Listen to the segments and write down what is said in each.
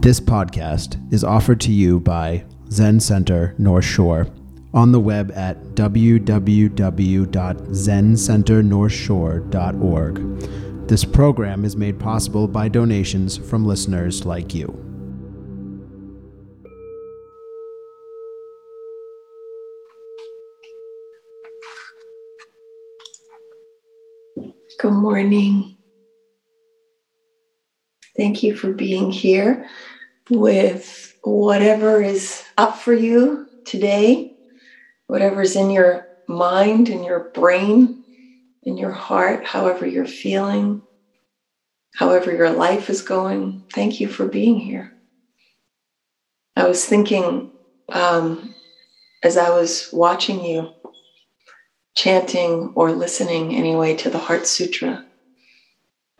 This podcast is offered to you by Zen Center North Shore on the web at www.zencenternorthshore.org. This program is made possible by donations from listeners like you. Good morning. Thank you for being here with whatever is up for you today, whatever's in your mind, in your brain, in your heart, however you're feeling, however your life is going. Thank you for being here. I was thinking um, as I was watching you chanting or listening anyway to the Heart Sutra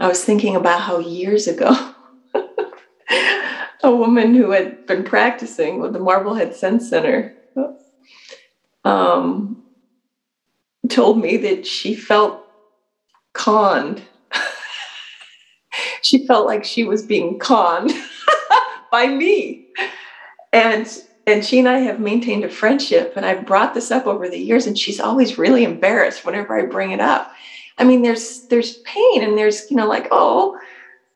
I was thinking about how years ago, a woman who had been practicing with the Marblehead Zen Center um, told me that she felt conned. she felt like she was being conned by me. And and she and I have maintained a friendship, and I've brought this up over the years, and she's always really embarrassed whenever I bring it up. I mean, there's there's pain and there's, you know, like, oh,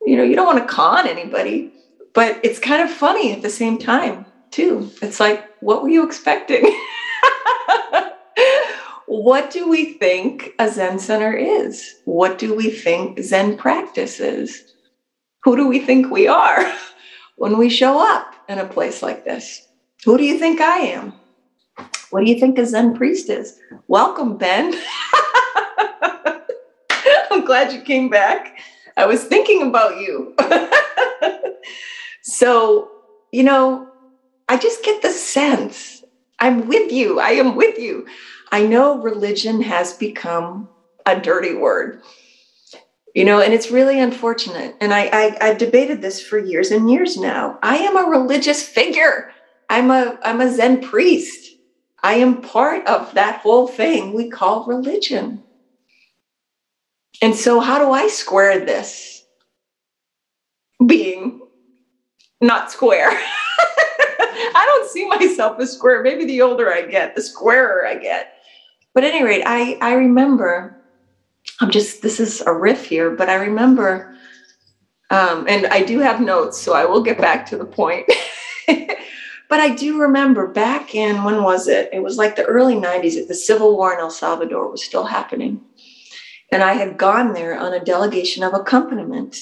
you know, you don't want to con anybody, but it's kind of funny at the same time, too. It's like, what were you expecting? what do we think a Zen center is? What do we think Zen practice is? Who do we think we are when we show up in a place like this? Who do you think I am? What do you think a Zen priest is? Welcome, Ben. I'm glad you came back. I was thinking about you. So, you know, I just get the sense I'm with you. I am with you. I know religion has become a dirty word, you know, and it's really unfortunate. And I, I, I've debated this for years and years now. I am a religious figure. I'm a, I'm a Zen priest. I am part of that whole thing we call religion. And so, how do I square this being not square? I don't see myself as square. Maybe the older I get, the squarer I get. But at any rate, I, I remember, I'm just, this is a riff here, but I remember, um, and I do have notes, so I will get back to the point. but I do remember back in, when was it? It was like the early 90s, the Civil War in El Salvador was still happening. And I had gone there on a delegation of accompaniment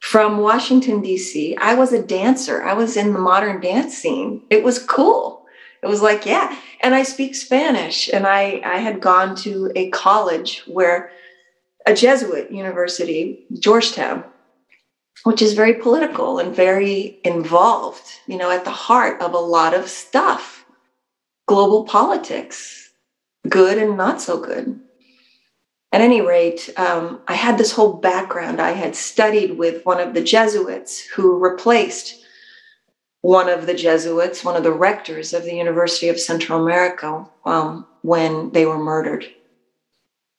from Washington, D.C. I was a dancer, I was in the modern dance scene. It was cool. It was like, yeah. And I speak Spanish. And I, I had gone to a college where a Jesuit university, Georgetown, which is very political and very involved, you know, at the heart of a lot of stuff, global politics, good and not so good at any rate, um, I had this whole background. I had studied with one of the Jesuits who replaced one of the Jesuits, one of the rectors of the University of Central America, um, when they were murdered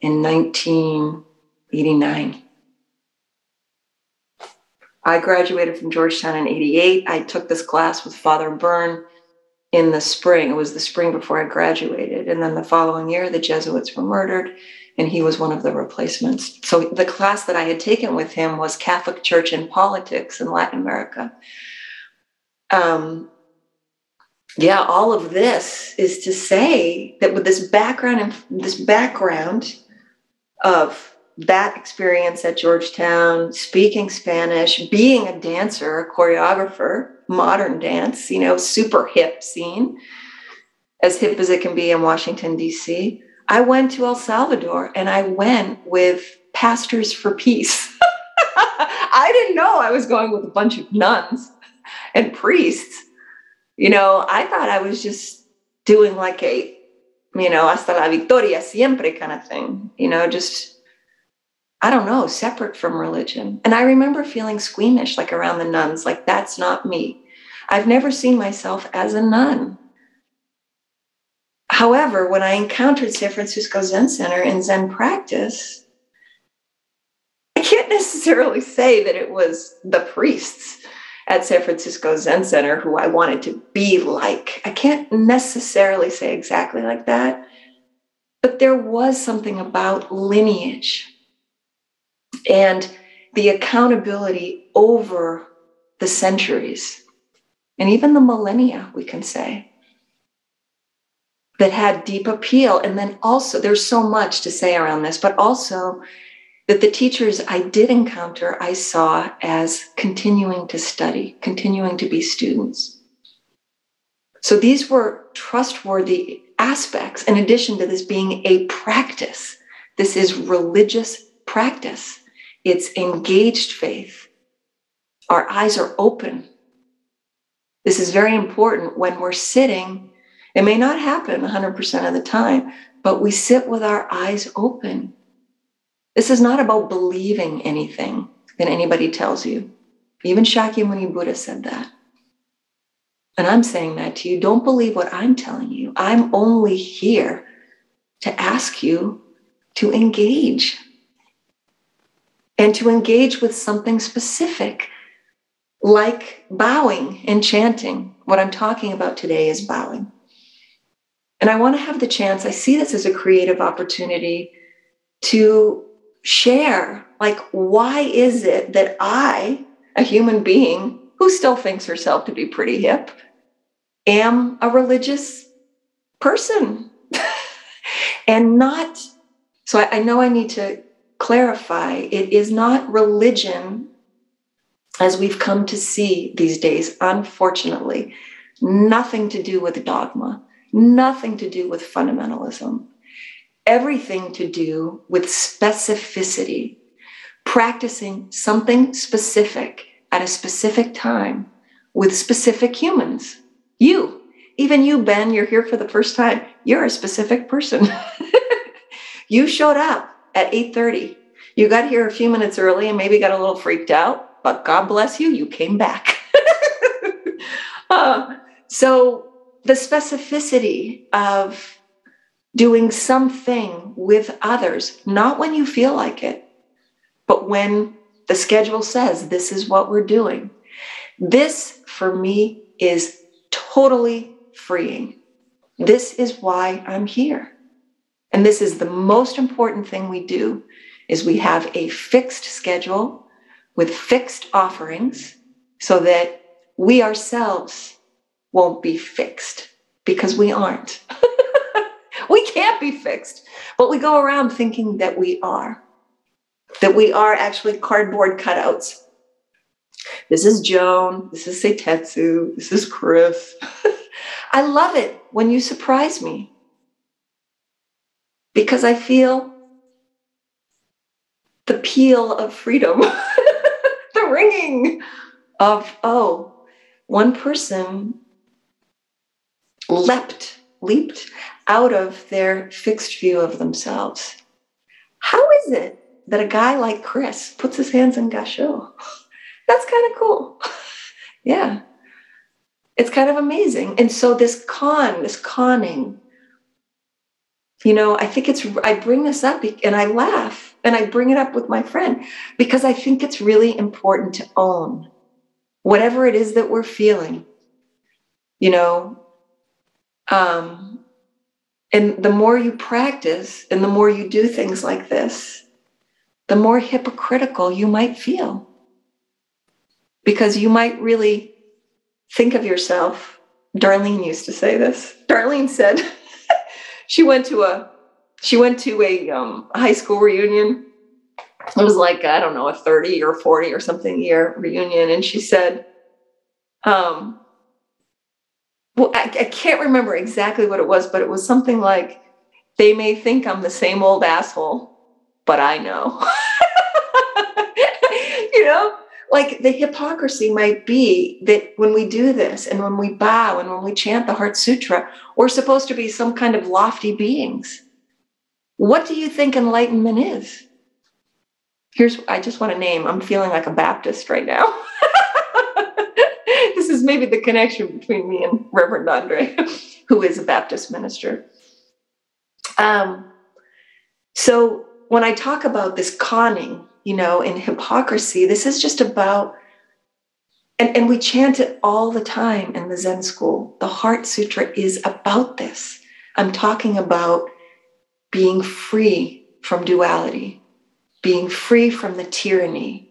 in 1989. I graduated from Georgetown in 88. I took this class with Father Byrne in the spring. It was the spring before I graduated. And then the following year, the Jesuits were murdered and he was one of the replacements. So the class that I had taken with him was Catholic Church and Politics in Latin America. Um, yeah, all of this is to say that with this background and this background of that experience at Georgetown, speaking Spanish, being a dancer, a choreographer, modern dance, you know, super hip scene, as hip as it can be in Washington, D.C. I went to El Salvador and I went with Pastors for Peace. I didn't know I was going with a bunch of nuns and priests. You know, I thought I was just doing like a, you know, hasta la victoria siempre kind of thing, you know, just, I don't know, separate from religion. And I remember feeling squeamish, like around the nuns, like that's not me. I've never seen myself as a nun. However, when I encountered San Francisco Zen Center and Zen practice, I can't necessarily say that it was the priests at San Francisco Zen Center who I wanted to be like. I can't necessarily say exactly like that, but there was something about lineage and the accountability over the centuries and even the millennia, we can say, that had deep appeal. And then also, there's so much to say around this, but also that the teachers I did encounter, I saw as continuing to study, continuing to be students. So these were trustworthy aspects, in addition to this being a practice. This is religious practice, it's engaged faith. Our eyes are open. This is very important when we're sitting. It may not happen 100% of the time, but we sit with our eyes open. This is not about believing anything that anybody tells you. Even Shakyamuni Buddha said that. And I'm saying that to you. Don't believe what I'm telling you. I'm only here to ask you to engage and to engage with something specific like bowing and chanting. What I'm talking about today is bowing. And I want to have the chance, I see this as a creative opportunity to share like, why is it that I, a human being who still thinks herself to be pretty hip, am a religious person and not. So I, I know I need to clarify it is not religion as we've come to see these days, unfortunately, nothing to do with dogma, nothing to do with fundamentalism, everything to do with specificity, practicing something specific at a specific time with specific humans. You, even you, Ben, you're here for the first time. You're a specific person. you showed up at 8:30. You got here a few minutes early and maybe got a little freaked out but God bless you, you came back. uh, so the specificity of doing something with others, not when you feel like it, but when the schedule says this is what we're doing. This for me is totally freeing. This is why I'm here. And this is the most important thing we do is we have a fixed schedule with fixed offerings so that we ourselves won't be fixed because we aren't. we can't be fixed, but we go around thinking that we are, that we are actually cardboard cutouts. This is Joan. This is Seitetsu. This is Chris. I love it when you surprise me because I feel the peal of freedom. The ringing of, oh, one person leapt, leaped out of their fixed view of themselves. How is it that a guy like Chris puts his hands in Gassho? That's kind of cool. yeah. It's kind of amazing. And so this con, this conning, you know, I think it's, I bring this up and I laugh and I bring it up with my friend because I think it's really important to own whatever it is that we're feeling, you know. Um, and the more you practice and the more you do things like this, the more hypocritical you might feel. Because you might really think of yourself. Darlene used to say this. Darlene said, she went to a she went to a um, high school reunion. It was like I don't know a thirty or forty or something year reunion, and she said, um, "Well, I, I can't remember exactly what it was, but it was something like." They may think I'm the same old asshole, but I know. you know, like the hypocrisy might be that when we do this and when we bow and when we chant the Heart Sutra, we're supposed to be some kind of lofty beings. What do you think enlightenment is? Here's, I just want to name, I'm feeling like a Baptist right now. is maybe the connection between me and Reverend Andre, who is a Baptist minister. Um, so when I talk about this conning, you know, in hypocrisy, this is just about and, and we chant it all the time in the Zen school. The Heart Sutra is about this. I'm talking about being free from duality, being free from the tyranny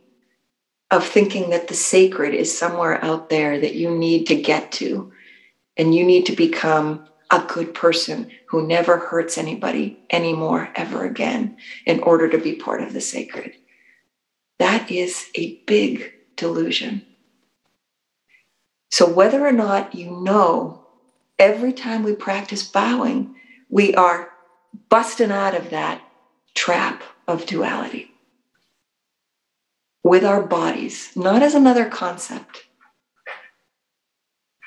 of thinking that the sacred is somewhere out there that you need to get to. And you need to become a good person who never hurts anybody anymore ever again in order to be part of the sacred. That is a big delusion. So, whether or not you know, every time we practice bowing, we are busting out of that trap of duality with our bodies, not as another concept.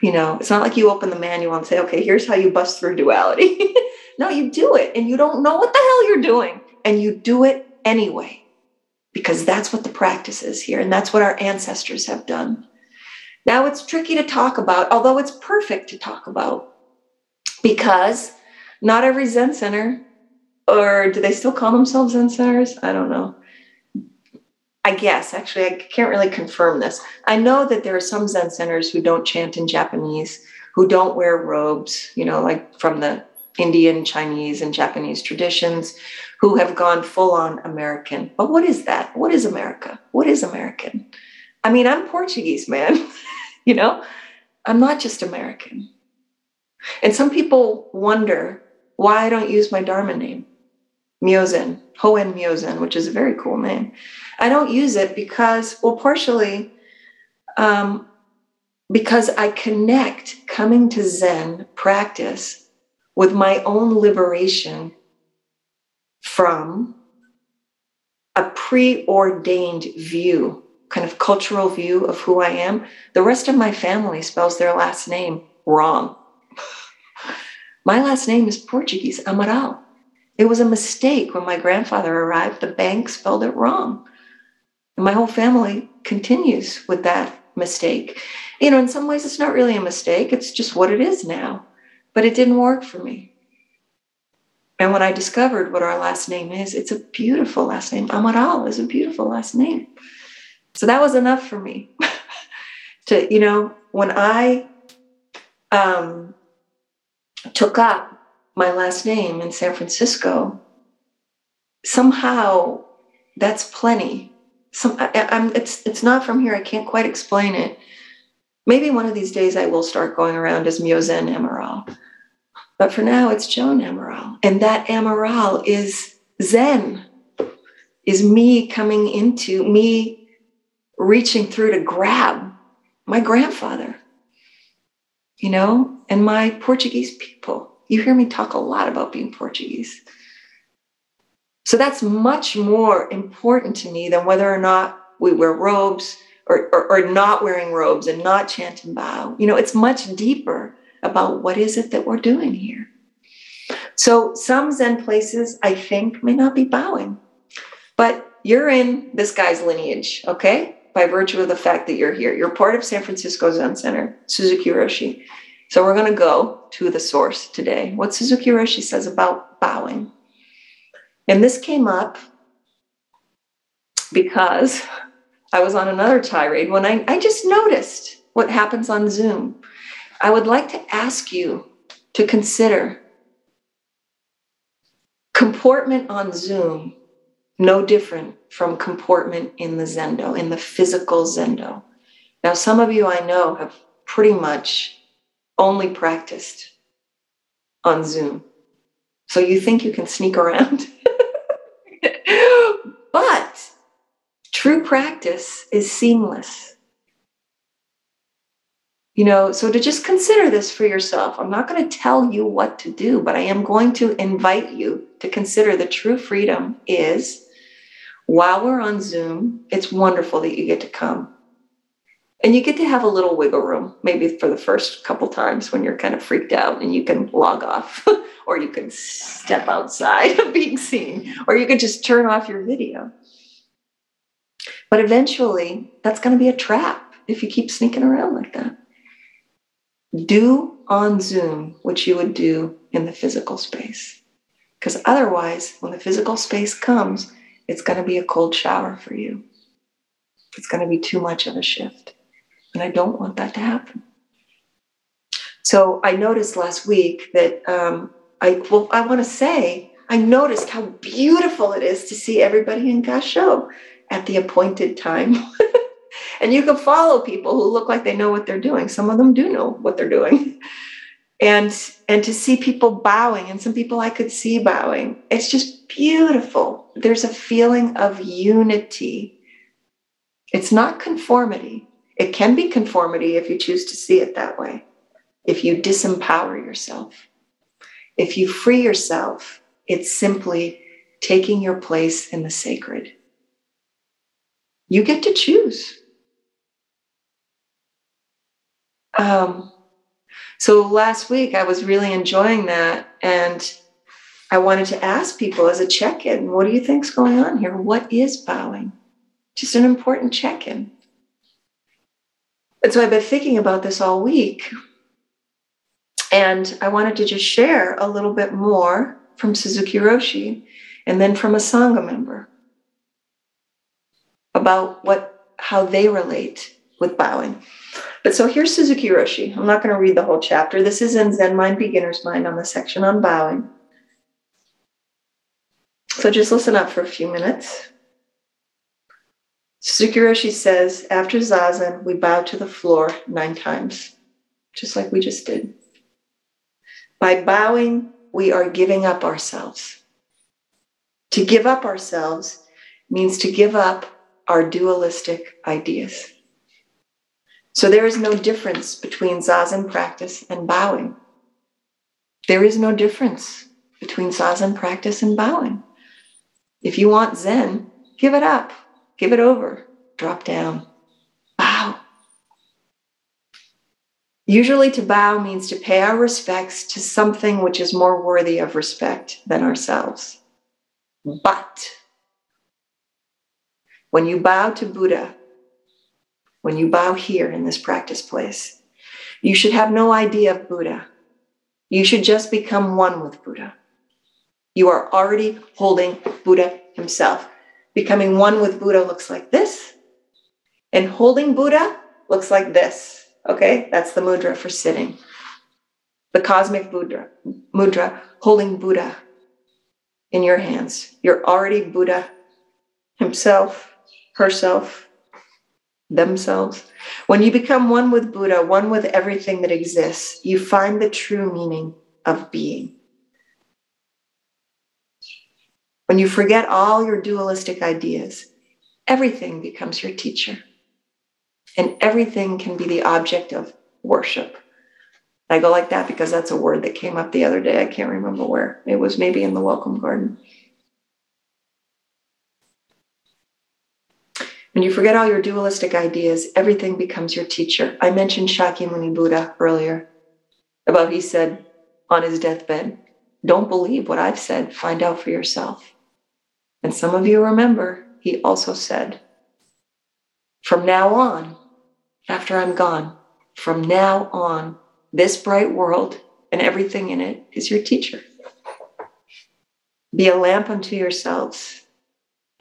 You know, it's not like you open the manual and say, okay, here's how you bust through duality. no, you do it and you don't know what the hell you're doing, and you do it anyway, because that's what the practice is here, and that's what our ancestors have done. Now it's tricky to talk about, although it's perfect to talk about, because not every Zen center, or do they still call themselves Zen centers? I don't know. I guess, actually, I can't really confirm this. I know that there are some Zen centers who don't chant in Japanese, who don't wear robes, you know, like from the Indian, Chinese, and Japanese traditions, who have gone full on American. But what is that? What is America? What is American? I mean, I'm Portuguese, man. you know, I'm not just American. And some people wonder why I don't use my Dharma name, Myozen, Hoen Myozen, which is a very cool name. I don't use it because, well, partially um, because I connect coming to Zen practice with my own liberation from a preordained view kind of cultural view of who I am, the rest of my family spells their last name wrong. my last name is Portuguese, Amaral. It was a mistake when my grandfather arrived. The bank spelled it wrong. My whole family continues with that mistake. You know, in some ways, it's not really a mistake, it's just what it is now. But it didn't work for me. And when I discovered what our last name is, it's a beautiful last name. Amaral is a beautiful last name. So that was enough for me to, you know, when I um, took up my last name in San Francisco, somehow that's plenty. Some, I, am it's, it's not from here. I can't quite explain it. Maybe one of these days I will start going around as Myozen Amaral. But for now, it's Joan Amaral. And that Amaral is Zen, is me coming into me reaching through to grab my grandfather, you know, and my Portuguese people. You hear me talk a lot about being Portuguese. So that's much more important to me than whether or not we wear robes or, or, or not wearing robes and not chanting bow. You know, it's much deeper about what is it that we're doing here. So some Zen places, I think, may not be bowing, but you're in this guy's lineage, okay? by virtue of the fact that you're here. You're part of San Francisco Zen Center, Suzuki Roshi. So we're going to go to the source today. What Suzuki Roshi says about bowing. And this came up because I was on another tirade when I, I just noticed what happens on Zoom. I would like to ask you to consider comportment on Zoom no different from comportment in the Zendo, in the physical Zendo. Now, some of you I know have pretty much only practiced on Zoom. So you think you can sneak around. but true practice is seamless. You know, so to just consider this for yourself, I'm not going to tell you what to do, but I am going to invite you to consider the true freedom is while we're on Zoom, it's wonderful that you get to come. And you get to have a little wiggle room, maybe for the first couple times when you're kind of freaked out and you can log off, or you can step outside of being seen, or you can just turn off your video. But eventually, that's going to be a trap if you keep sneaking around like that. Do on Zoom what you would do in the physical space. Because otherwise, when the physical space comes, it's going to be a cold shower for you. It's going to be too much of a shift. And I don't want that to happen. So I noticed last week that um, I, well, I want to say, I noticed how beautiful it is to see everybody in Gassho at the appointed time. and you can follow people who look like they know what they're doing. Some of them do know what they're doing. And and to see people bowing and some people I could see bowing. It's just beautiful. There's a feeling of unity. It's not conformity. It can be conformity if you choose to see it that way. If you disempower yourself. If you free yourself, it's simply taking your place in the sacred. You get to choose. Um, so last week I was really enjoying that. And I wanted to ask people as a check in what do you think's going on here? What is bowing? Just an important check in. And so I've been thinking about this all week. And I wanted to just share a little bit more from Suzuki Roshi and then from a Sangha member about what how they relate with bowing. But so here's Suzuki Roshi. I'm not going to read the whole chapter. This is in Zen Mind Beginner's Mind on the section on bowing. So just listen up for a few minutes. Suzuki Roshi says, after Zazen, we bow to the floor nine times, just like we just did. By bowing, we are giving up ourselves. To give up ourselves means to give up our dualistic ideas. So there is no difference between zazen practice and bowing. There is no difference between zazen practice and bowing. If you want Zen, give it up, give it over, drop down, bow. Usually, to bow means to pay our respects to something which is more worthy of respect than ourselves. But when you bow to Buddha, when you bow here in this practice place, you should have no idea of Buddha. You should just become one with Buddha. You are already holding Buddha himself. Becoming one with Buddha looks like this, and holding Buddha looks like this. Okay, that's the mudra for sitting. The cosmic mudra, mudra holding Buddha in your hands. You're already Buddha himself, herself, themselves. When you become one with Buddha, one with everything that exists, you find the true meaning of being. When you forget all your dualistic ideas, everything becomes your teacher. And everything can be the object of worship. I go like that because that's a word that came up the other day. I can't remember where. It was maybe in the welcome garden. When you forget all your dualistic ideas, everything becomes your teacher. I mentioned Shakyamuni Buddha earlier about he said on his deathbed, Don't believe what I've said, find out for yourself. And some of you remember, he also said, From now on, after I'm gone, from now on, this bright world and everything in it is your teacher. Be a lamp unto yourselves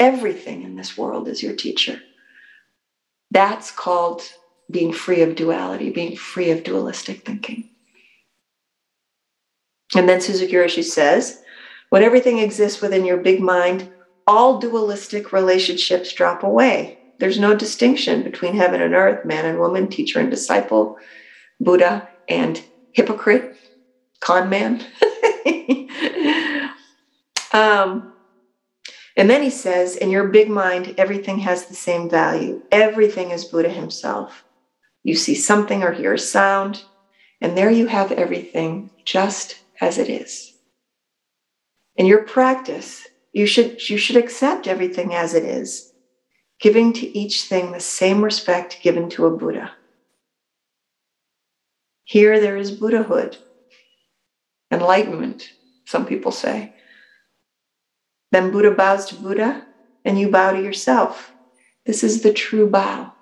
Everything in this world is your teacher. That's called being free of duality, being free of dualistic thinking. And then Suzuki Roshi says, when everything exists within your big mind, all dualistic relationships drop away. There's no distinction between heaven and earth, man and woman, teacher and disciple, Buddha and hypocrite, con man. um, and then he says, in your big mind, everything has the same value. Everything is Buddha himself. You see something or hear a sound, and there you have everything just as it is. In your practice, you should, you should accept everything as it is, giving to each thing the same respect given to a Buddha. Here there is Buddhahood, enlightenment, some people say. Then Buddha bows to Buddha, and you bow to yourself. This is the true bow.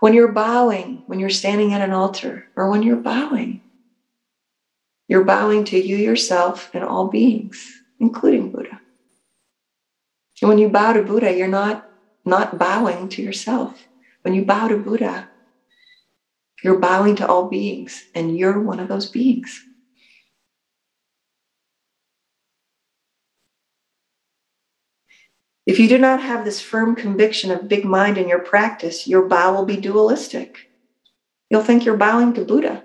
When you're bowing, when you're standing at an altar, or when you're bowing, you're bowing to you yourself and all beings, including Buddha. And when you bow to Buddha, you're not, not bowing to yourself. When you bow to Buddha, You're bowing to all beings, and you're one of those beings. If you do not have this firm conviction of big mind in your practice, your bow will be dualistic. You'll think you're bowing to Buddha.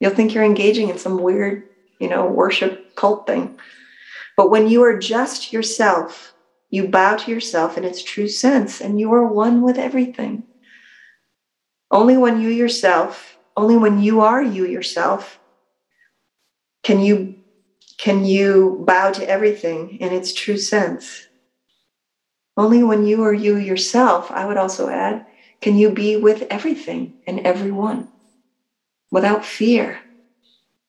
You'll think you're engaging in some weird, you know, worship cult thing. But when you are just yourself, you bow to yourself in its true sense and you are one with everything. Only when you yourself, only when you are you yourself, can you can you bow to everything in its true sense. Only when you are you yourself, I would also add, can you be with everything and everyone without fear,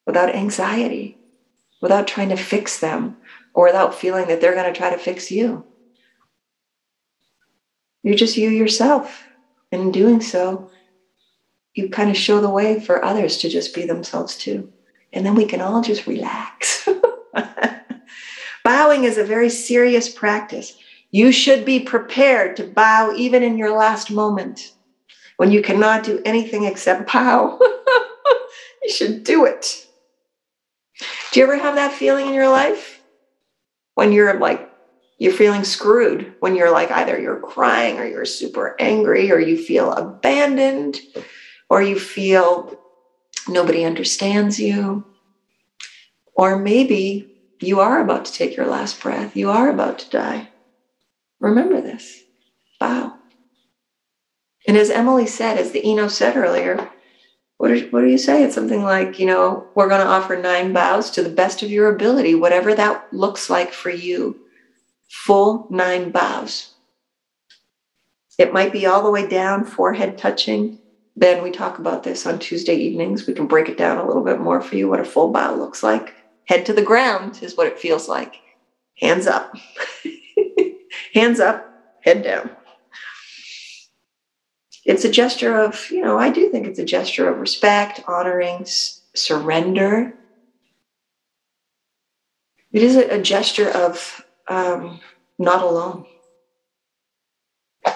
without anxiety, without trying to fix them, or without feeling that they're going to try to fix you. You're just you yourself. And in doing so, you kind of show the way for others to just be themselves too. And then we can all just relax. Bowing is a very serious practice. You should be prepared to bow even in your last moment when you cannot do anything except bow. you should do it. Do you ever have that feeling in your life? When you're like, you're feeling screwed, when you're like either you're crying or you're super angry or you feel abandoned or you feel nobody understands you. Or maybe you are about to take your last breath, you are about to die. Remember this. Bow. And as Emily said, as the Ino said earlier, what do, what do you say? It's something like, you know, we're going to offer nine bows to the best of your ability, whatever that looks like for you. Full nine bows. It might be all the way down, forehead touching. Then we talk about this on Tuesday evenings. We can break it down a little bit more for you what a full bow looks like. Head to the ground is what it feels like. Hands up. Hands up, head down. It's a gesture of, you know, I do think it's a gesture of respect, honoring, s- surrender. It is a, a gesture of um, not alone.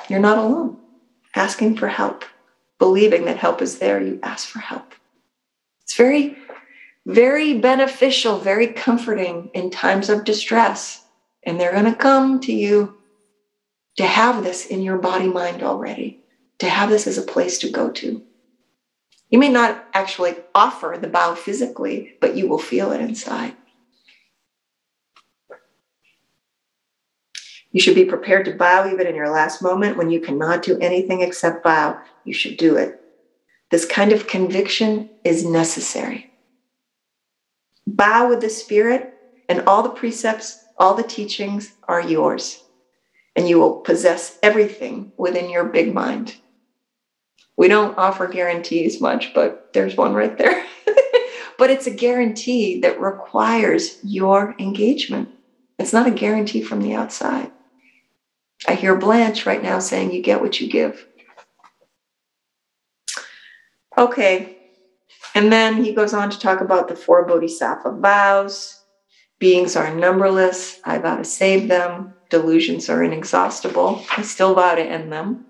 You're not alone. Asking for help, believing that help is there, you ask for help. It's very, very beneficial, very comforting in times of distress. And they're going to come to you to have this in your body mind already, to have this as a place to go to. You may not actually offer the bow physically, but you will feel it inside. You should be prepared to bow even in your last moment when you cannot do anything except bow. You should do it. This kind of conviction is necessary. Bow with the Spirit, and all the precepts, all the teachings are yours and you will possess everything within your big mind. We don't offer guarantees much, but there's one right there. but it's a guarantee that requires your engagement. It's not a guarantee from the outside. I hear Blanche right now saying, You get what you give. Okay. And then he goes on to talk about the four bodhisattva vows. Beings are numberless. I vow to save them delusions are inexhaustible. I still vow to end them.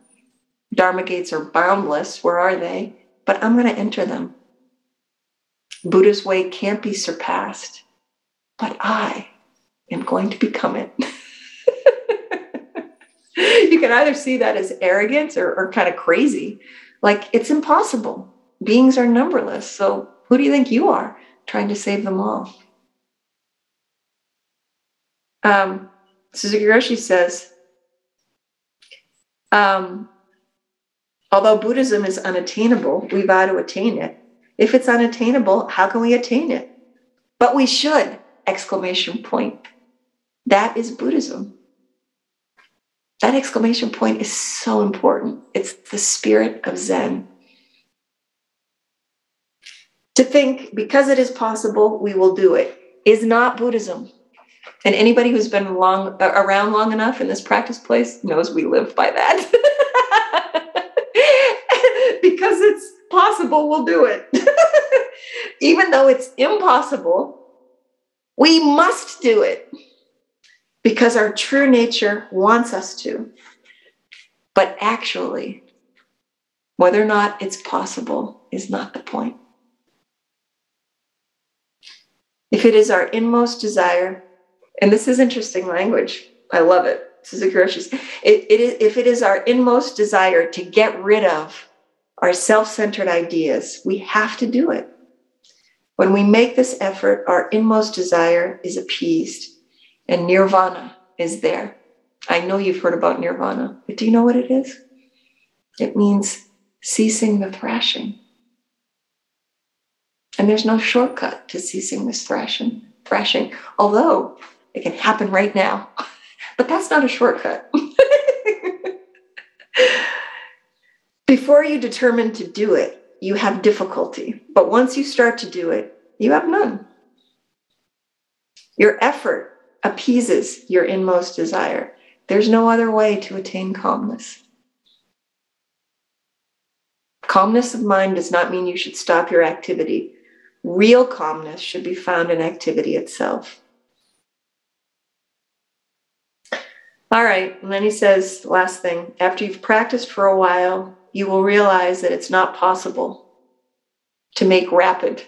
Dharma gates are boundless. Where are they? But I'm going to enter them. Buddha's way can't be surpassed, but I am going to become it. you can either see that as arrogance or, or kind of crazy. Like it's impossible. Beings are numberless. So who do you think you are trying to save them all? Um, Suzuki Roshi says, um, although Buddhism is unattainable, we vow to attain it. If it's unattainable, how can we attain it? But we should! Exclamation point. That is Buddhism. That exclamation point is so important. It's the spirit of Zen. To think because it is possible, we will do it is not Buddhism. And anybody who's been long uh, around long enough in this practice place knows we live by that. because it's possible, we'll do it. Even though it's impossible, we must do it because our true nature wants us to. But actually, Whether or not it's possible is not the point. If it is our inmost desire, and this is interesting language, I love it. Suzuki it, it is, if it is our inmost desire to get rid of our self centered ideas, we have to do it. When we make this effort, our inmost desire is appeased and nirvana is there. I know you've heard about nirvana, but do you know what it is? It means ceasing the thrashing. And there's no shortcut to ceasing this thrashing, thrashing, although it can happen right now. But that's not a shortcut. Before you determine to do it, you have difficulty. But once you start to do it, you have none. Your effort appeases your inmost desire. There's no other way to attain calmness. Calmness of mind does not mean you should stop your activity. Real calmness should be found in activity itself. All right. And then he says, last thing after you've practiced for a while, you will realize that it's not possible to make rapid,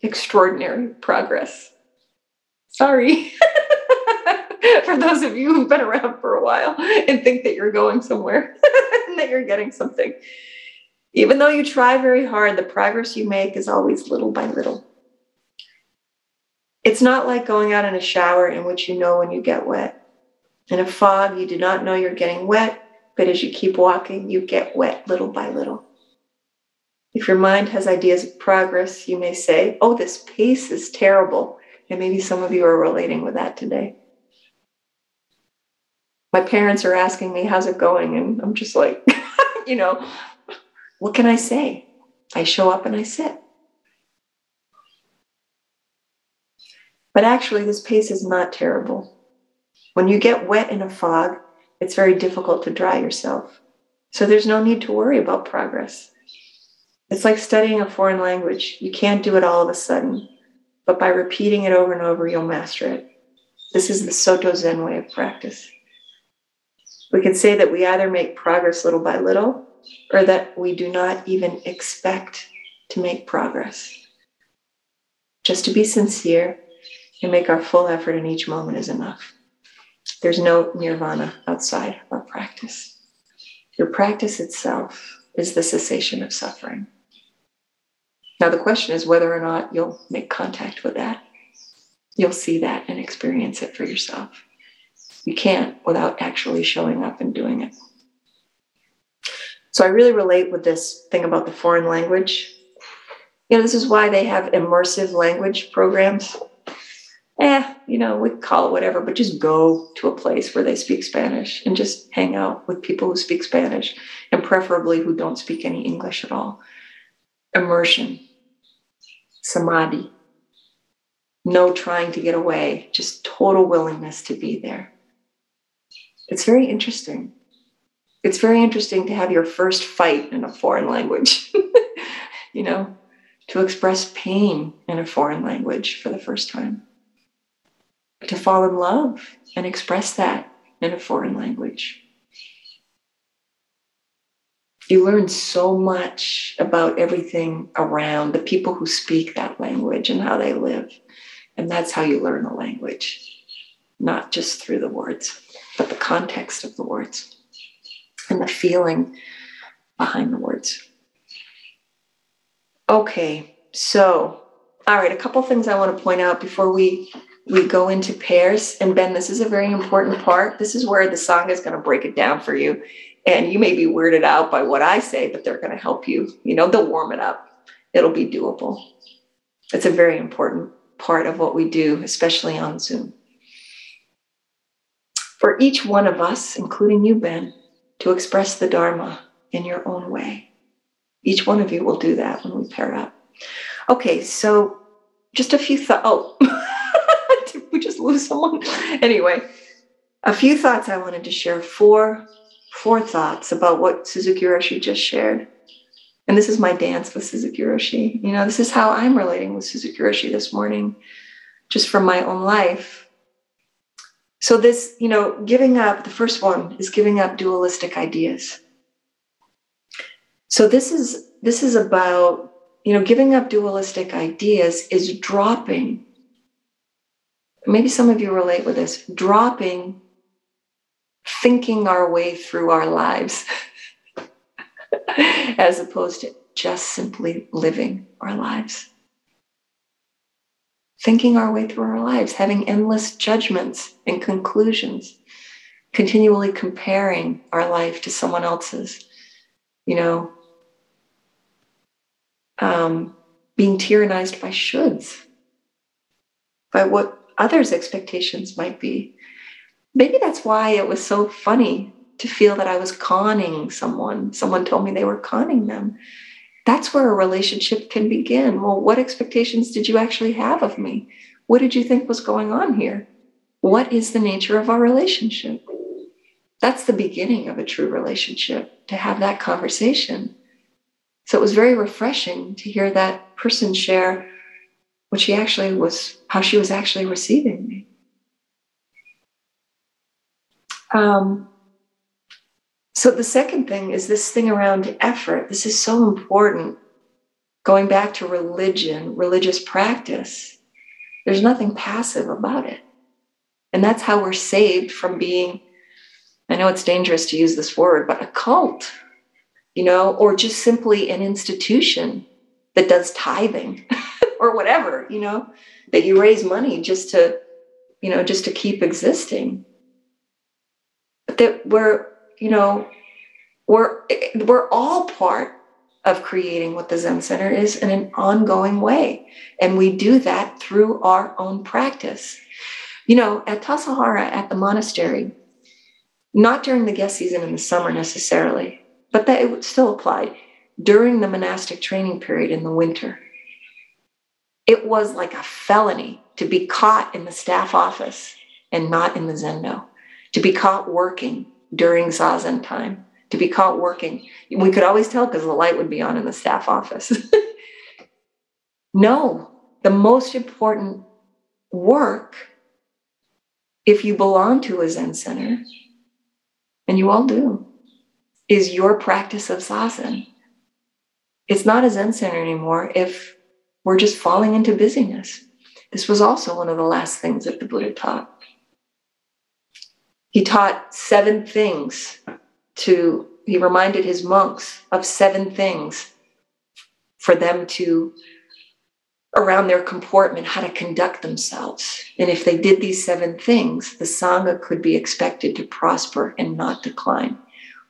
extraordinary progress. Sorry. for those of you who've been around for a while and think that you're going somewhere and that you're getting something. Even though you try very hard, the progress you make is always little by little. It's not like going out in a shower in which you know when you get wet. In a fog, you do not know you're getting wet, but as you keep walking, you get wet little by little. If your mind has ideas of progress, you may say, Oh, this pace is terrible. And maybe some of you are relating with that today. My parents are asking me, How's it going? And I'm just like, You know, what can I say? I show up and I sit. But actually, this pace is not terrible. When you get wet in a fog, it's very difficult to dry yourself. So there's no need to worry about progress. It's like studying a foreign language. You can't do it all of a sudden, but by repeating it over and over, you'll master it. This is the Soto Zen way of practice. We can say that we either make progress little by little or that we do not even expect to make progress. Just to be sincere and make our full effort in each moment is enough. There's no nirvana outside of our practice. Your practice itself is the cessation of suffering. Now, the question is whether or not you'll make contact with that. You'll see that and experience it for yourself. You can't without actually showing up and doing it. So, I really relate with this thing about the foreign language. You know, this is why they have immersive language programs eh, you know, we call it whatever, but just go to a place where they speak Spanish and just hang out with people who speak Spanish and preferably who don't speak any English at all. Immersion, samadhi, no trying to get away, just total willingness to be there. It's very interesting. It's very interesting to have your first fight in a foreign language, you know, to express pain in a foreign language for the first time to fall in love and express that in a foreign language. You learn so much about everything around the people who speak that language and how they live. And that's how you learn a language, not just through the words, but the context of the words and the feeling behind the words. Okay, so, all right, a couple things I want to point out before we we go into pairs. And Ben, this is a very important part. This is where the Sangha is going to break it down for you. And you may be weirded out by what I say, but they're going to help you. You know, they'll warm it up. It'll be doable. It's a very important part of what we do, especially on Zoom. For each one of us, including you, Ben, to express the Dharma in your own way. Each one of you will do that when we pair up. Okay, so just a few thoughts. Oh, lose someone. anyway, a few thoughts I wanted to share. Four, four thoughts about what Suzuki Roshi just shared. And this is my dance with Suzuki Roshi. You know, this is how I'm relating with Suzuki Roshi this morning, just from my own life. So, this, you know, giving up, the first one is giving up dualistic ideas. So this is this is about, you know, giving up dualistic ideas is dropping. Maybe some of you relate with this, dropping thinking our way through our lives as opposed to just simply living our lives. Thinking our way through our lives, having endless judgments and conclusions, continually comparing our life to someone else's, you know, um, being tyrannized by shoulds, by what others' expectations might be. Maybe that's why it was so funny to feel that I was conning someone. Someone told me they were conning them. That's where a relationship can begin. Well, what expectations did you actually have of me? What did you think was going on here? What is the nature of our relationship? That's the beginning of a true relationship, to have that conversation. So it was very refreshing to hear that person share what she actually was, how she was actually receiving me. Um, so the second thing is this thing around effort. This is so important. Going back to religion, religious practice, there's nothing passive about it. And that's how we're saved from being, I know it's dangerous to use this word, but a cult you know, or just simply an institution that does tithing or whatever, you know, that you raise money just to, you know, just to keep existing. But that we're, you know, we're we're all part of creating what the Zen Center is in an ongoing way. And we do that through our own practice. You know, at Tassajara at the monastery, not during the guest season in the summer necessarily, but that it would still applied during the monastic training period in the winter. It was like a felony to be caught in the staff office and not in the zendo, to be caught working during zazen time, to be caught working. We could always tell because the light would be on in the staff office. no, the most important work, if you belong to a Zen center, and you all do, is your practice of zazen. It's not a Zen center anymore if we're just falling into busyness. This was also one of the last things that the Buddha taught. He taught seven things to, he reminded his monks of seven things for them to, around their comportment, how to conduct themselves. And if they did these seven things, the Sangha could be expected to prosper and not decline.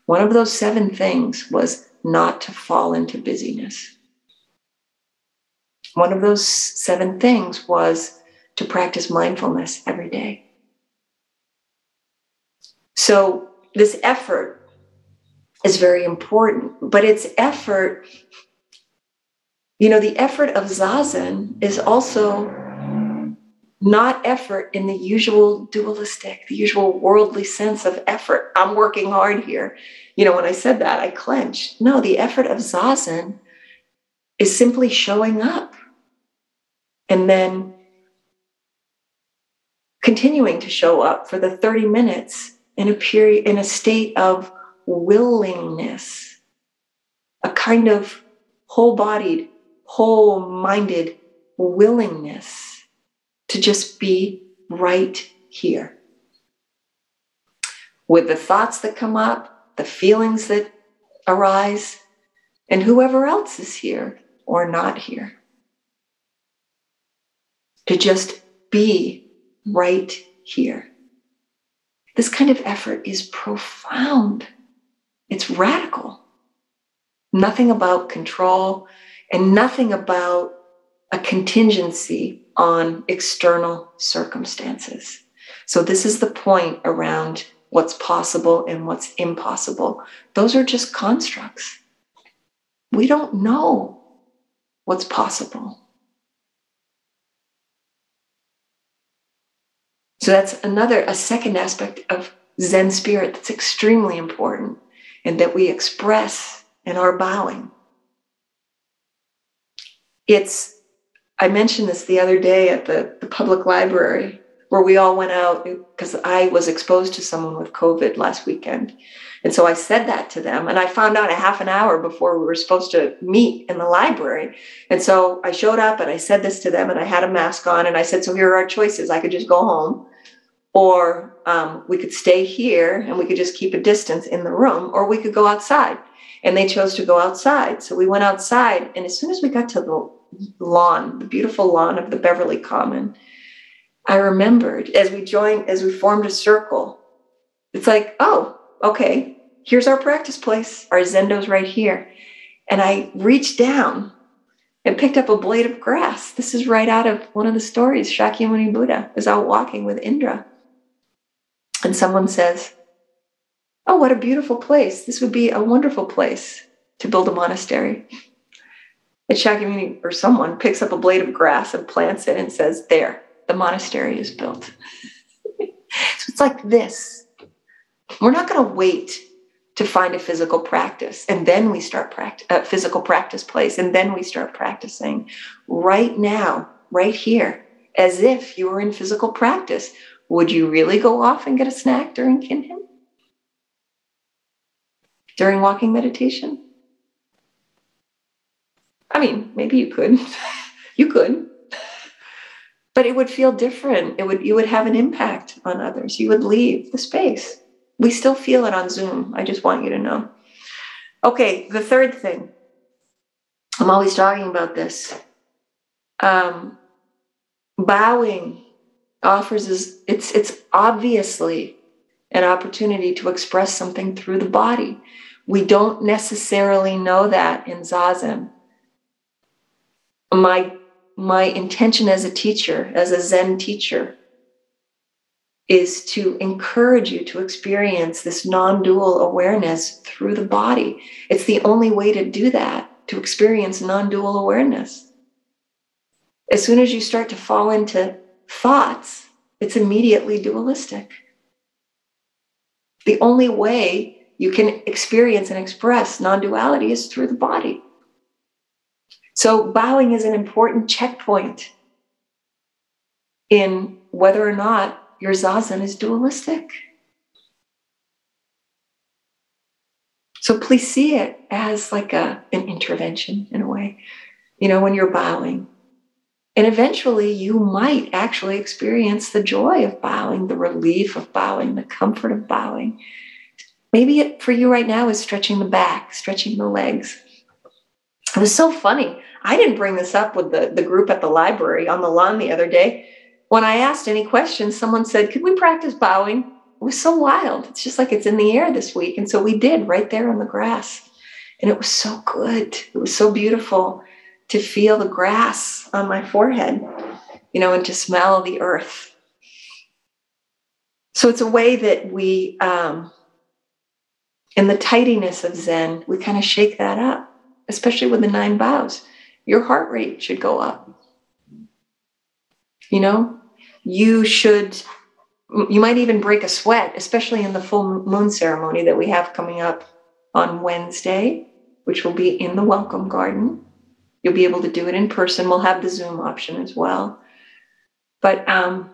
One of those seven things was not to fall into busyness. One of those seven things was to practice mindfulness every day. So, this effort is very important, but it's effort, you know, the effort of Zazen is also not effort in the usual dualistic, the usual worldly sense of effort. I'm working hard here. You know, when I said that, I clenched. No, the effort of Zazen is simply showing up and then continuing to show up for the 30 minutes in a period, in a state of willingness, a kind of whole bodied, whole minded willingness to just be right here. With the thoughts that come up, the feelings that arise, and whoever else is here or not here. To just be right here. This kind of effort is profound. It's radical. Nothing about control and nothing about a contingency on external circumstances. So, this is the point around what's possible and what's impossible. Those are just constructs. We don't know what's possible. So, that's another, a second aspect of Zen spirit that's extremely important and that we express in our bowing. It's I mentioned this the other day at the, the public library where we all went out because I was exposed to someone with COVID last weekend. And so I said that to them. And I found out a half an hour before we were supposed to meet in the library. And so I showed up and I said this to them and I had a mask on. And I said, So here are our choices. I could just go home, or um, we could stay here and we could just keep a distance in the room, or we could go outside. And they chose to go outside. So we went outside. And as soon as we got to the lawn, the beautiful lawn of the Beverly Common, I remembered as we joined, as we formed a circle, it's like, oh, okay, here's our practice place. Our Zendo's right here. And I reached down and picked up a blade of grass. This is right out of one of the stories. Shakyamuni Buddha is out walking with Indra. And someone says, Oh, what a beautiful place. This would be a wonderful place to build a monastery. And Shakyamuni or someone picks up a blade of grass and plants it and says, There, the monastery is built. so it's like this. We're not going to wait to find a physical practice and then we start practice a physical practice place and then we start practicing right now right here as if you were in physical practice would you really go off and get a snack during kinhin during walking meditation i mean maybe you could. You could. But it would feel different. It would you would have an impact on others. You would leave the space. We still feel it on zoom. I just want you to know. Okay the third thing. I'm always talking about this. Um, bowing offers is it's it's obviously an opportunity to express something through the body. We don't necessarily know that in zazen my my intention as a teacher, as a Zen teacher, is to encourage you to experience this non dual awareness through the body. It's the only way to do that, to experience non dual awareness. As soon as you start to fall into thoughts, it's immediately dualistic. The only way you can experience and express non duality is through the body. So, bowing is an important checkpoint in whether or not your zazen is dualistic. So, please see it as like a, an intervention in a way, you know, when you're bowing. And eventually, you might actually experience the joy of bowing, the relief of bowing, the comfort of bowing. Maybe it for you right now is stretching the back, stretching the legs it was so funny. I didn't bring this up with the, the group at the library on the lawn the other day. When I asked any questions, someone said, Could we practice bowing? It was so wild. It's just like it's in the air this week. And so we did right there on the grass. And it was so good. It was so beautiful to feel the grass on my forehead, you know, and to smell the earth. So it's a way that we, um, in the tidiness of Zen, we kind of shake that up especially with the nine bows, your heart rate should go up. You know, you should, you might even break a sweat, especially in the full moon ceremony that we have coming up on Wednesday, which will be in the Welcome Garden. You'll be able to do it in person. We'll have the Zoom option as well. But, um,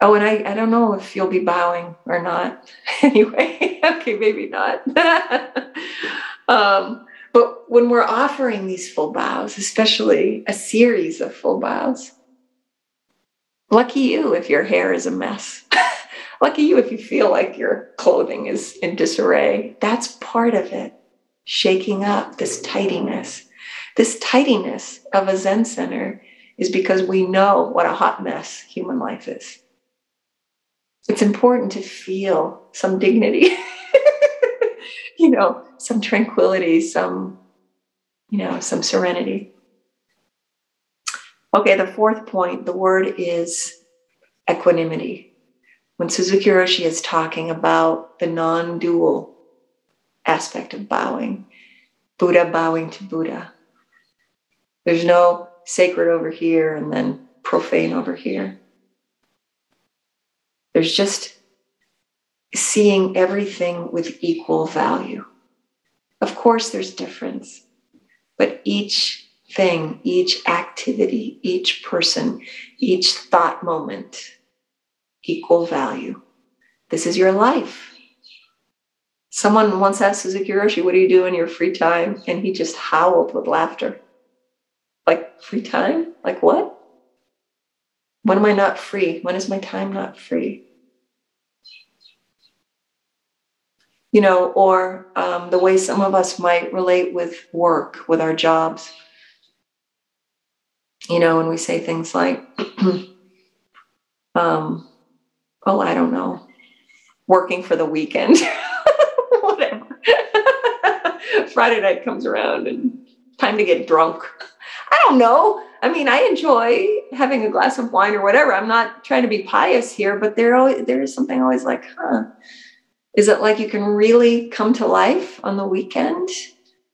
oh, and I, I don't know if you'll be bowing or not. anyway, okay, maybe not. um, but when we're offering these full bows, especially a series of full bows, lucky you if your hair is a mess. lucky you if you feel like your clothing is in disarray. That's part of it. Shaking up this tidiness. This tidiness of a Zen center is because we know what a hot mess human life is. It's important to feel some dignity. you know, some tranquility, some, you know, some serenity. Okay, the fourth point, the word is equanimity. When Suzuki Roshi is talking about the non dual aspect of bowing, Buddha bowing to Buddha, there's no sacred over here and then profane over here. There's just seeing everything with equal value. Of course, there's difference, but each thing, each activity, each person, each thought moment equal value. This is your life. Someone once asked Suzuki Roshi, What do you do in your free time? And he just howled with laughter. Like, free time? Like, what? When am I not free? When is my time not free? You know, or um, the way some of us might relate with work, with our jobs. You know, when we say things like, um, oh, I don't know, working for the weekend, whatever. Friday night comes around and time to get drunk. I don't know. I mean, I enjoy having a glass of wine or whatever. I'm not trying to be pious here, but there always, there is something always like, huh? Is it like you can really come to life on the weekend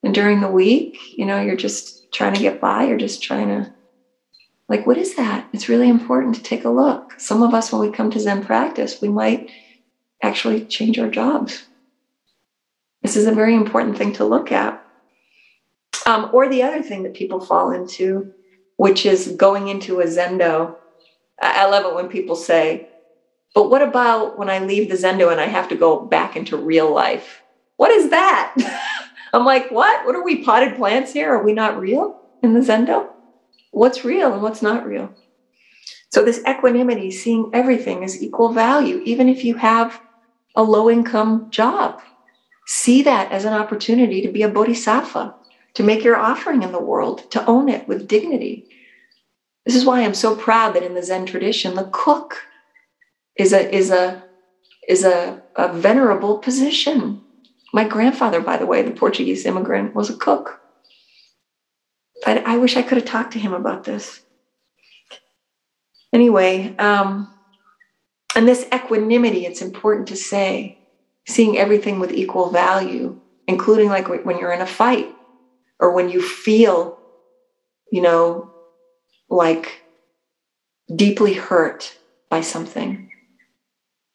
and during the week? You know, you're just trying to get by. You're just trying to like, what is that? It's really important to take a look. Some of us, when we come to Zen practice, we might actually change our jobs. This is a very important thing to look at. Um, or the other thing that people fall into, which is going into a Zendo. I love it when people say, but what about when I leave the Zendo and I have to go back into real life? What is that? I'm like, what? What are we potted plants here? Are we not real in the Zendo? what's real and what's not real. So, this equanimity, seeing everything as equal value, even if you have a low income job, see that as an opportunity to be a bodhisattva, to make your offering in the world, to own it with dignity. This is why I'm so proud that in the Zen tradition, the cook is a, is a, is a, a venerable position. My grandfather, by the way, the Portuguese immigrant, was a cook. I, I wish I could have talked to him about this. Anyway, um, and this equanimity, it's important to say, seeing everything with equal value, including like when you're in a fight or when you feel, you know, like deeply hurt by something.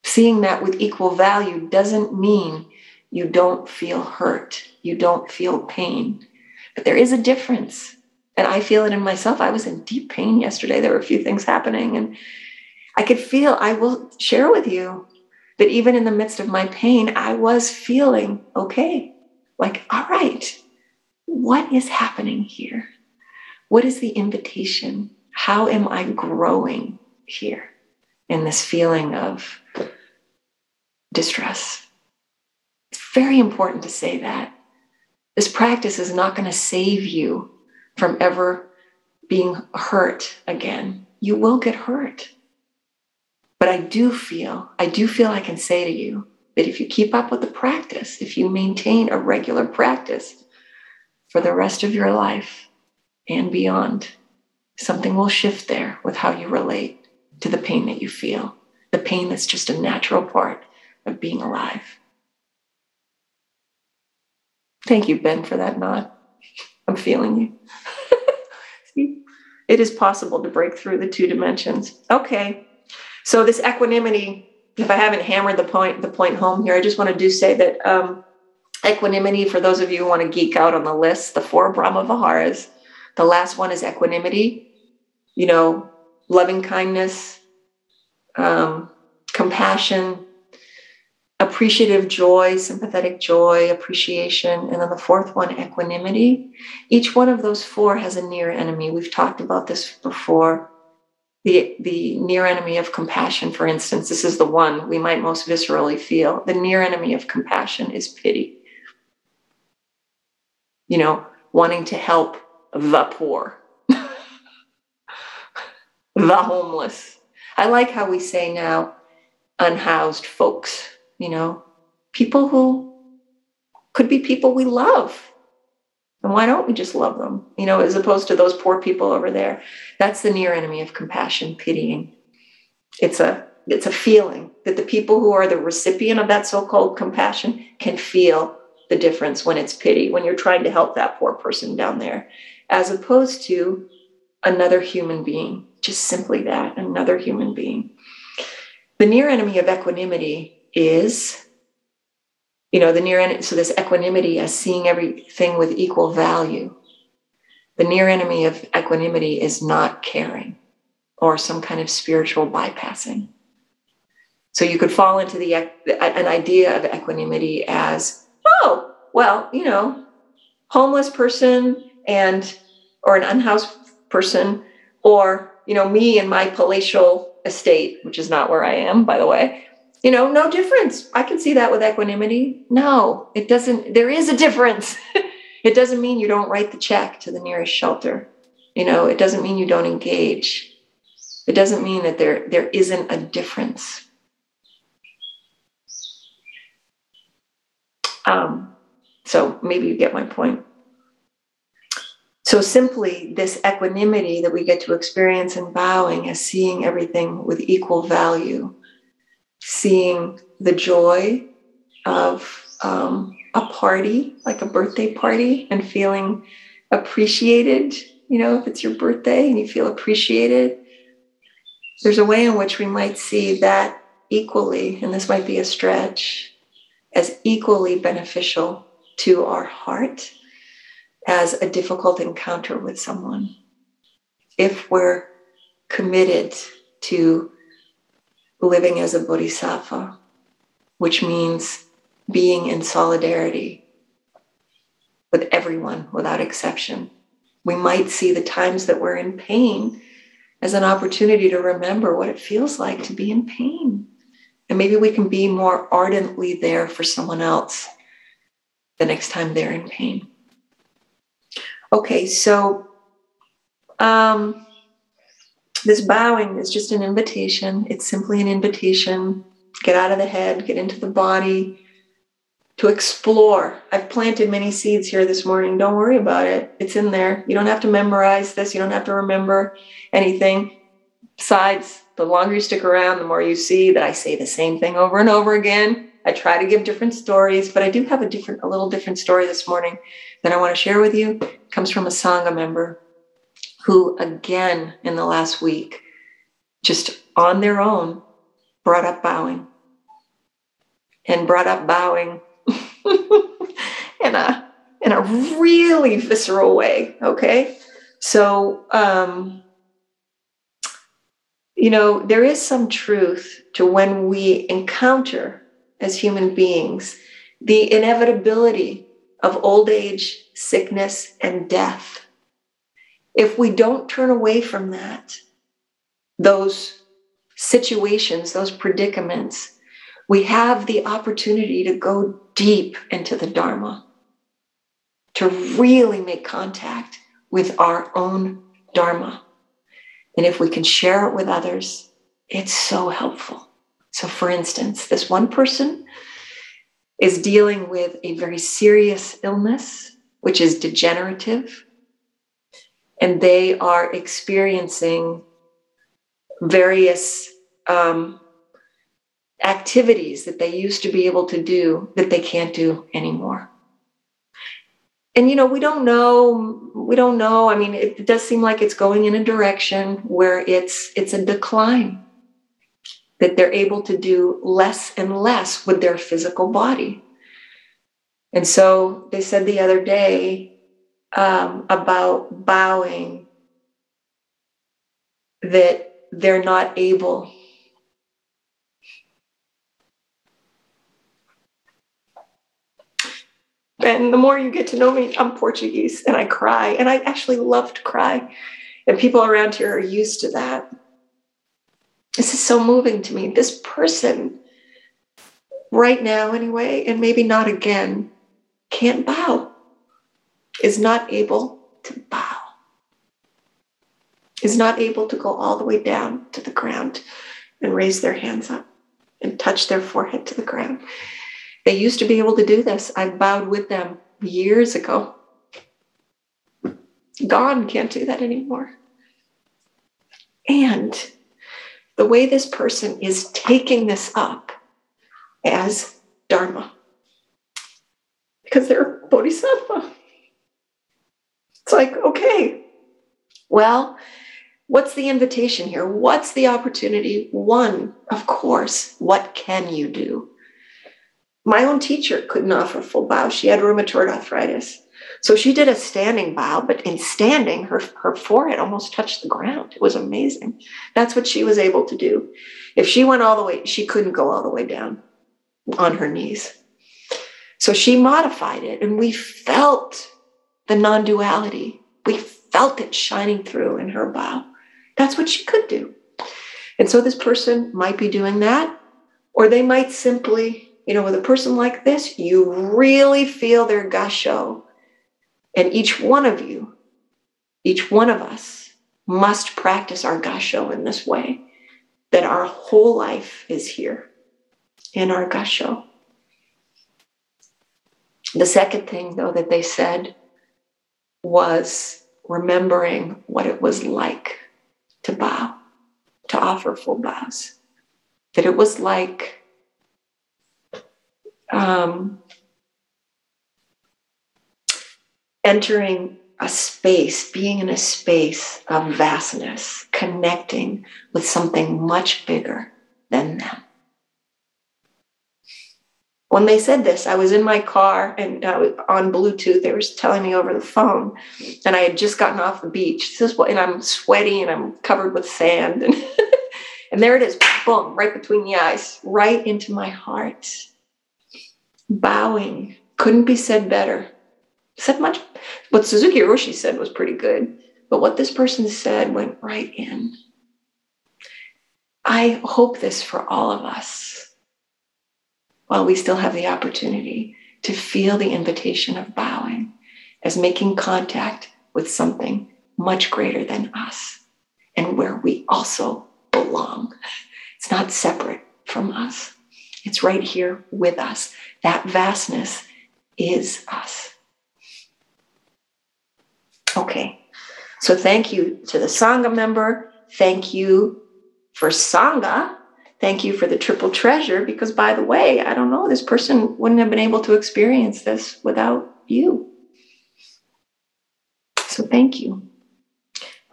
Seeing that with equal value doesn't mean you don't feel hurt, you don't feel pain. But there is a difference. And I feel it in myself. I was in deep pain yesterday. There were a few things happening, and I could feel, I will share with you that even in the midst of my pain, I was feeling okay. Like, all right, what is happening here? What is the invitation? How am I growing here in this feeling of distress? It's very important to say that. This practice is not going to save you from ever being hurt again. You will get hurt. But I do feel, I do feel I can say to you that if you keep up with the practice, if you maintain a regular practice for the rest of your life and beyond, something will shift there with how you relate to the pain that you feel, the pain that's just a natural part of being alive. Thank you, Ben, for that nod. I'm feeling you. See, it is possible to break through the two dimensions. Okay. So this equanimity, if I haven't hammered the point the point home here, I just want to do say that um, equanimity, for those of you who want to geek out on the list, the four Brahma Viharas, the last one is equanimity, you know, loving kindness, um, compassion, appreciative joy, sympathetic joy, appreciation, and then the fourth one, equanimity. Each one of those four has a near enemy. We've talked about this before. The, the near enemy of compassion, for instance, this is the one we might most viscerally feel. The near enemy of compassion is pity. You know, wanting to help the poor, the homeless. I like how we say now, unhoused folks you know, people who could be people we love. And why don't we just love them, you know, as opposed to those poor people over there? That's the near enemy of compassion, pitying. It's a it's a feeling that the people who are the recipient of that so-called compassion can feel the difference when it's pity, when you're trying to help that poor person down there, as opposed to another human being, just simply that, another human being. The near enemy of equanimity is you know the near enemy so this equanimity as seeing everything with equal value the near enemy of equanimity is not caring or some kind of spiritual bypassing So you could fall into the an idea of equanimity as, oh, well, you know, homeless person and or an unhoused person, or you know, me and my palatial estate, which is not where I am, by the way. You know, no difference. I can see that with equanimity. No, it doesn't. There is a difference. it doesn't mean you don't write the check to the nearest shelter. You know, it doesn't mean you don't engage. It doesn't mean that there, there isn't a difference. Um, so maybe you get my point. So simply this equanimity that we get to experience in bowing as seeing everything with equal value, seeing the joy of um, a party, like a birthday party, and feeling appreciated. You know, if it's your birthday and you feel appreciated, there's a way in which we might see that equally, and this might be a stretch, as equally beneficial to our heart as a difficult encounter with someone. If we're committed to living as a bodhisattva, which means being in solidarity with everyone without exception. We might see the times that we're in pain as an opportunity to remember what it feels like to be in pain. And maybe we can be more ardently there for someone else the next time they're in pain. Okay, so um, this bowing is just an invitation. It's simply an invitation. Get out of the head, get into the body, to explore. I've planted many seeds here this morning. Don't worry about it. It's in there. You don't have to memorize this. You don't have to remember anything. Besides, the longer you stick around, the more you see that I say the same thing over and over again. I try to give different stories, but I do have a different, a little different story this morning that I want to share with you. It comes from a Sangha member who, again, in the last week, just on their own, brought up bowing and brought up bowing in a in a really visceral way. Okay, so um, you know there is some truth to when we encounter as human beings the inevitability of old age, sickness, and death. If we don't turn away from that, those situations, those predicaments, we have the opportunity to go deep into the Dharma, to really make contact with our own Dharma. And if we can share it with others, it's so helpful. So, for instance, this one person is dealing with a very serious illness, which is degenerative, and they are experiencing various um, activities that they used to be able to do that they can't do anymore. And you know, we don't know, we don't know. I mean, it does seem like it's going in a direction where it's it's a decline. That they're able to do less and less with their physical body. And so they said the other day um, about bowing that they're not able And the more you get to know me, I'm Portuguese and I cry. And I actually love to cry. And people around here are used to that. This is so moving to me. This person, right now anyway, and maybe not again, can't bow, is not able to bow, is not able to go all the way down to the ground and raise their hands up and touch their forehead to the ground. They used to be able to do this. I bowed with them years ago. Gone, can't do that anymore. And the way this person is taking this up as Dharma, because they're Bodhisattva. Like, okay, well, what's the invitation here? What's the opportunity? One, of course, what can you do? My own teacher couldn't offer a full bow. She had rheumatoid arthritis. So she did a standing bow, but in standing, her, her forehead almost touched the ground. It was amazing. That's what she was able to do. If she went all the way, she couldn't go all the way down on her knees. So she modified it, and we felt the non duality. We felt it shining through in her bow. That's what she could do. And so this person might be doing that, or they might simply, you know, with a person like this, you really feel their gassho. And each one of you, each one of us must practice our gassho in this way, that our whole life is here in our gassho. The second thing, though, that they said was remembering what it was like to bow, to offer full bows. That it was like um, entering a space, being in a space of vastness, connecting with something much bigger than them when they said this, I was in my car and uh, on Bluetooth. They were telling me over the phone, and I had just gotten off the beach. This is what, and I'm sweaty and I'm covered with sand, and and there it is, boom, right between the eyes, right into my heart. Bowing couldn't be said better. Said much. What Suzuki Roshi said was pretty good, but what this person said went right in. I hope this for all of us while we still have the opportunity to feel the invitation of bowing as making contact with something much greater than us and where we also belong. It's not separate from us, it's right here with us. That vastness is us. Okay, so thank you to the Sangha member. Thank you for Sangha thank you for the triple treasure because by the way i don't know this person wouldn't have been able to experience this without you. So thank you.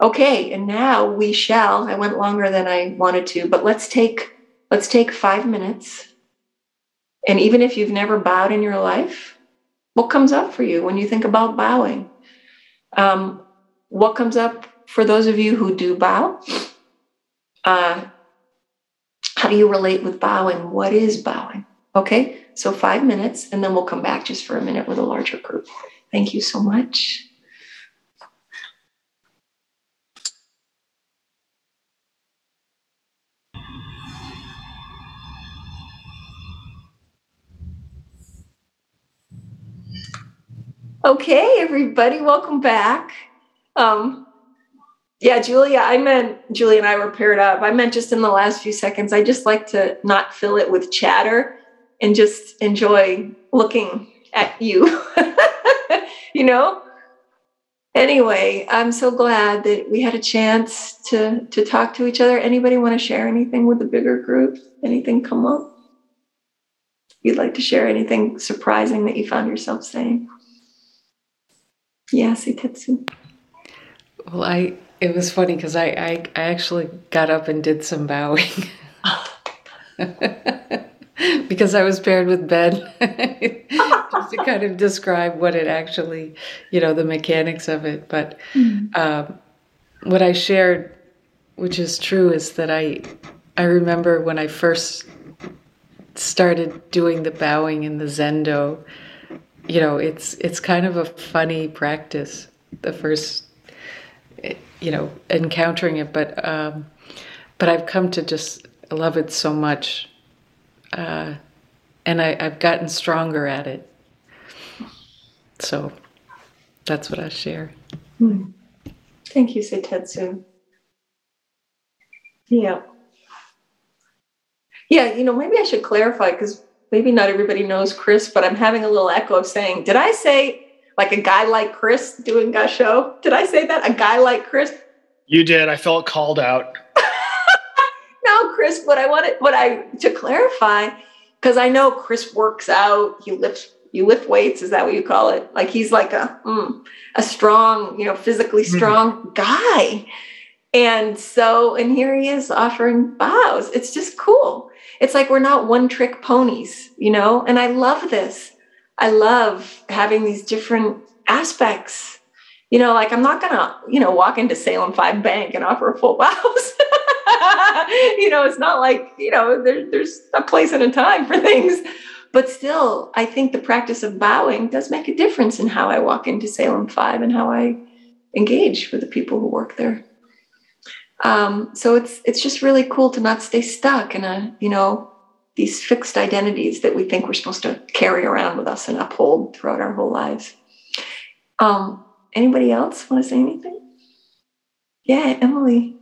Okay and now we shall i went longer than i wanted to but let's take let's take five minutes. And even if you've never bowed in your life what comes up for you when you think about bowing? Um, what comes up for those of you who do bow? Uh, how do you relate with bowing? What is bowing? Okay, so five minutes, and then we'll come back just for a minute with a larger group. Thank you so much. Okay, everybody, welcome back. Um, yeah, Julia, I meant Julia and I were paired up. I meant just in the last few seconds, I just like to not fill it with chatter and just enjoy looking at you. you know? Anyway, I'm so glad that we had a chance to to talk to each other. Anybody want to share anything with the bigger group? Anything come up? You'd like to share anything surprising that you found yourself saying? Yeah, Tetsu. Well, I it was funny because I, I, I actually got up and did some bowing because I was paired with Ben just to kind of describe what it actually, you know, the mechanics of it. But mm. um, what I shared, which is true, is that I I remember when I first started doing the bowing in the Zendo. You know, it's it's kind of a funny practice. The first you know, encountering it, but um, but I've come to just love it so much, uh, and I, I've gotten stronger at it. So that's what I share. Hmm. Thank you, Seitetsu. Yeah. Yeah, you know, maybe I should clarify because maybe not everybody knows Chris, but I'm having a little echo of saying, did I say like a guy like Chris doing gassho. Did I say that? A guy like Chris? You did. I felt called out. no, Chris, what I wanted, what I to clarify, because I know Chris works out, he lifts you lift weights is that what you call it like he's like a mm, a strong you know physically hmm. strong mm. guy and so and here he is offering bows it's just cool it's like we're not one trick ponies you know and i love this I love having these different aspects. You know, like I'm not gonna, you know, walk into Salem Five Bank and offer a full bows. you know, it's not like, you know, there, there's a place and a time for things. But still, I think the practice of bowing does make a difference in how I walk into Salem 5 and how I engage with the people who work there. Um, so it's it's just really cool to not stay stuck in a, you know, these fixed identities that we think we're supposed to carry around with us and uphold throughout our whole lives. Um, anybody else want to say anything? Yeah, Emily.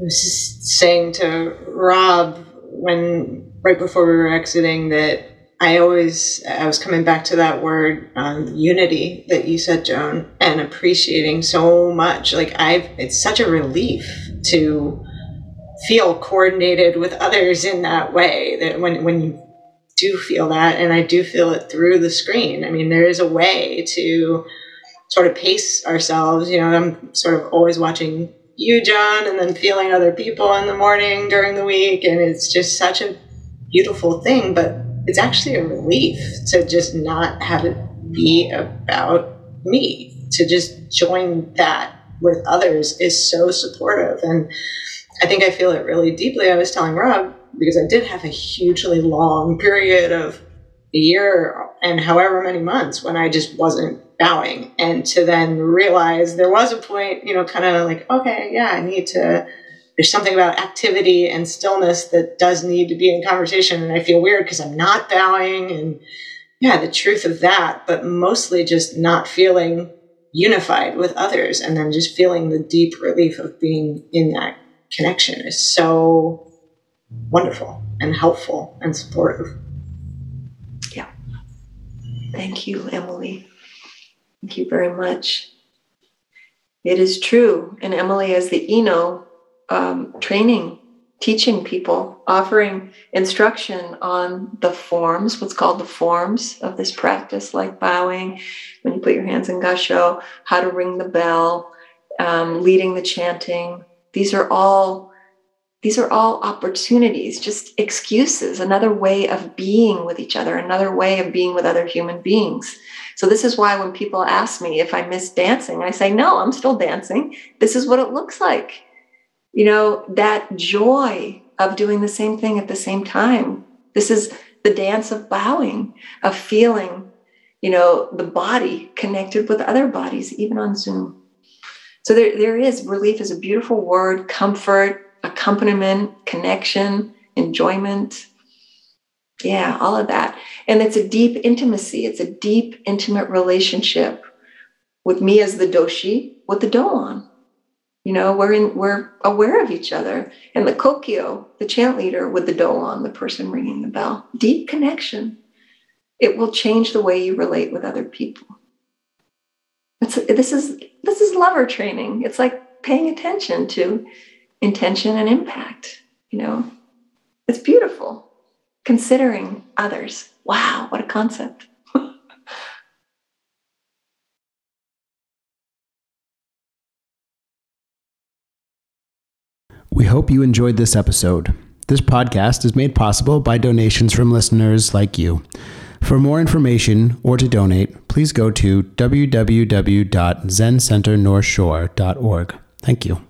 I was just saying to Rob when right before we were exiting that I always I was coming back to that word um, unity that you said, Joan, and appreciating so much. Like I've, it's such a relief to feel coordinated with others in that way. That when when you do feel that, and I do feel it through the screen. I mean, there is a way to sort of pace ourselves. You know, I'm sort of always watching you, Joan, and then feeling other people in the morning during the week. And it's just such a beautiful thing, but it's actually a relief to just not have it be about me, to just join that with others is so supportive. And I think I feel it really deeply. I was telling Rob, because I did have a hugely long period of a year and however many months when I just wasn't bowing. And to then realize there was a point you know kind of like okay yeah i need to there's something about activity and stillness that does need to be in conversation. And i feel weird because i'm not bowing. And yeah the truth of that but mostly just not feeling unified with others and then just feeling the deep relief of being in that connection is so wonderful and helpful and supportive yeah thank you emily Thank you very much. It is true. And Emily, as the Ino um, training, teaching people, offering instruction on the forms, what's called the forms of this practice, like bowing, when you put your hands in gassho, how to ring the bell, um, leading the chanting. These are all these are all opportunities, just excuses, another way of being with each other, another way of being with other human beings. So, this is why when people ask me if I miss dancing, I say, no, I'm still dancing. This is what it looks like. You know, that joy of doing the same thing at the same time. This is the dance of bowing, of feeling, you know, the body connected with other bodies, even on Zoom. So, there, there is relief is a beautiful word, comfort accompaniment, connection, enjoyment. Yeah, all of that. And it's a deep intimacy. It's a deep, intimate relationship with me as the doshi, with the doan. You know, we're in, we're aware of each other. And the kokyo, the chant leader, with the doan, the person ringing the bell. Deep connection. It will change the way you relate with other people. It's, this is this is lover training. It's like paying attention to intention and impact. You know, it's beautiful. Considering others. Wow, what a concept. we hope you enjoyed this episode. This podcast is made possible by donations from listeners like you. For more information or to donate, please go to www.zencenternorthshore.org. Thank you.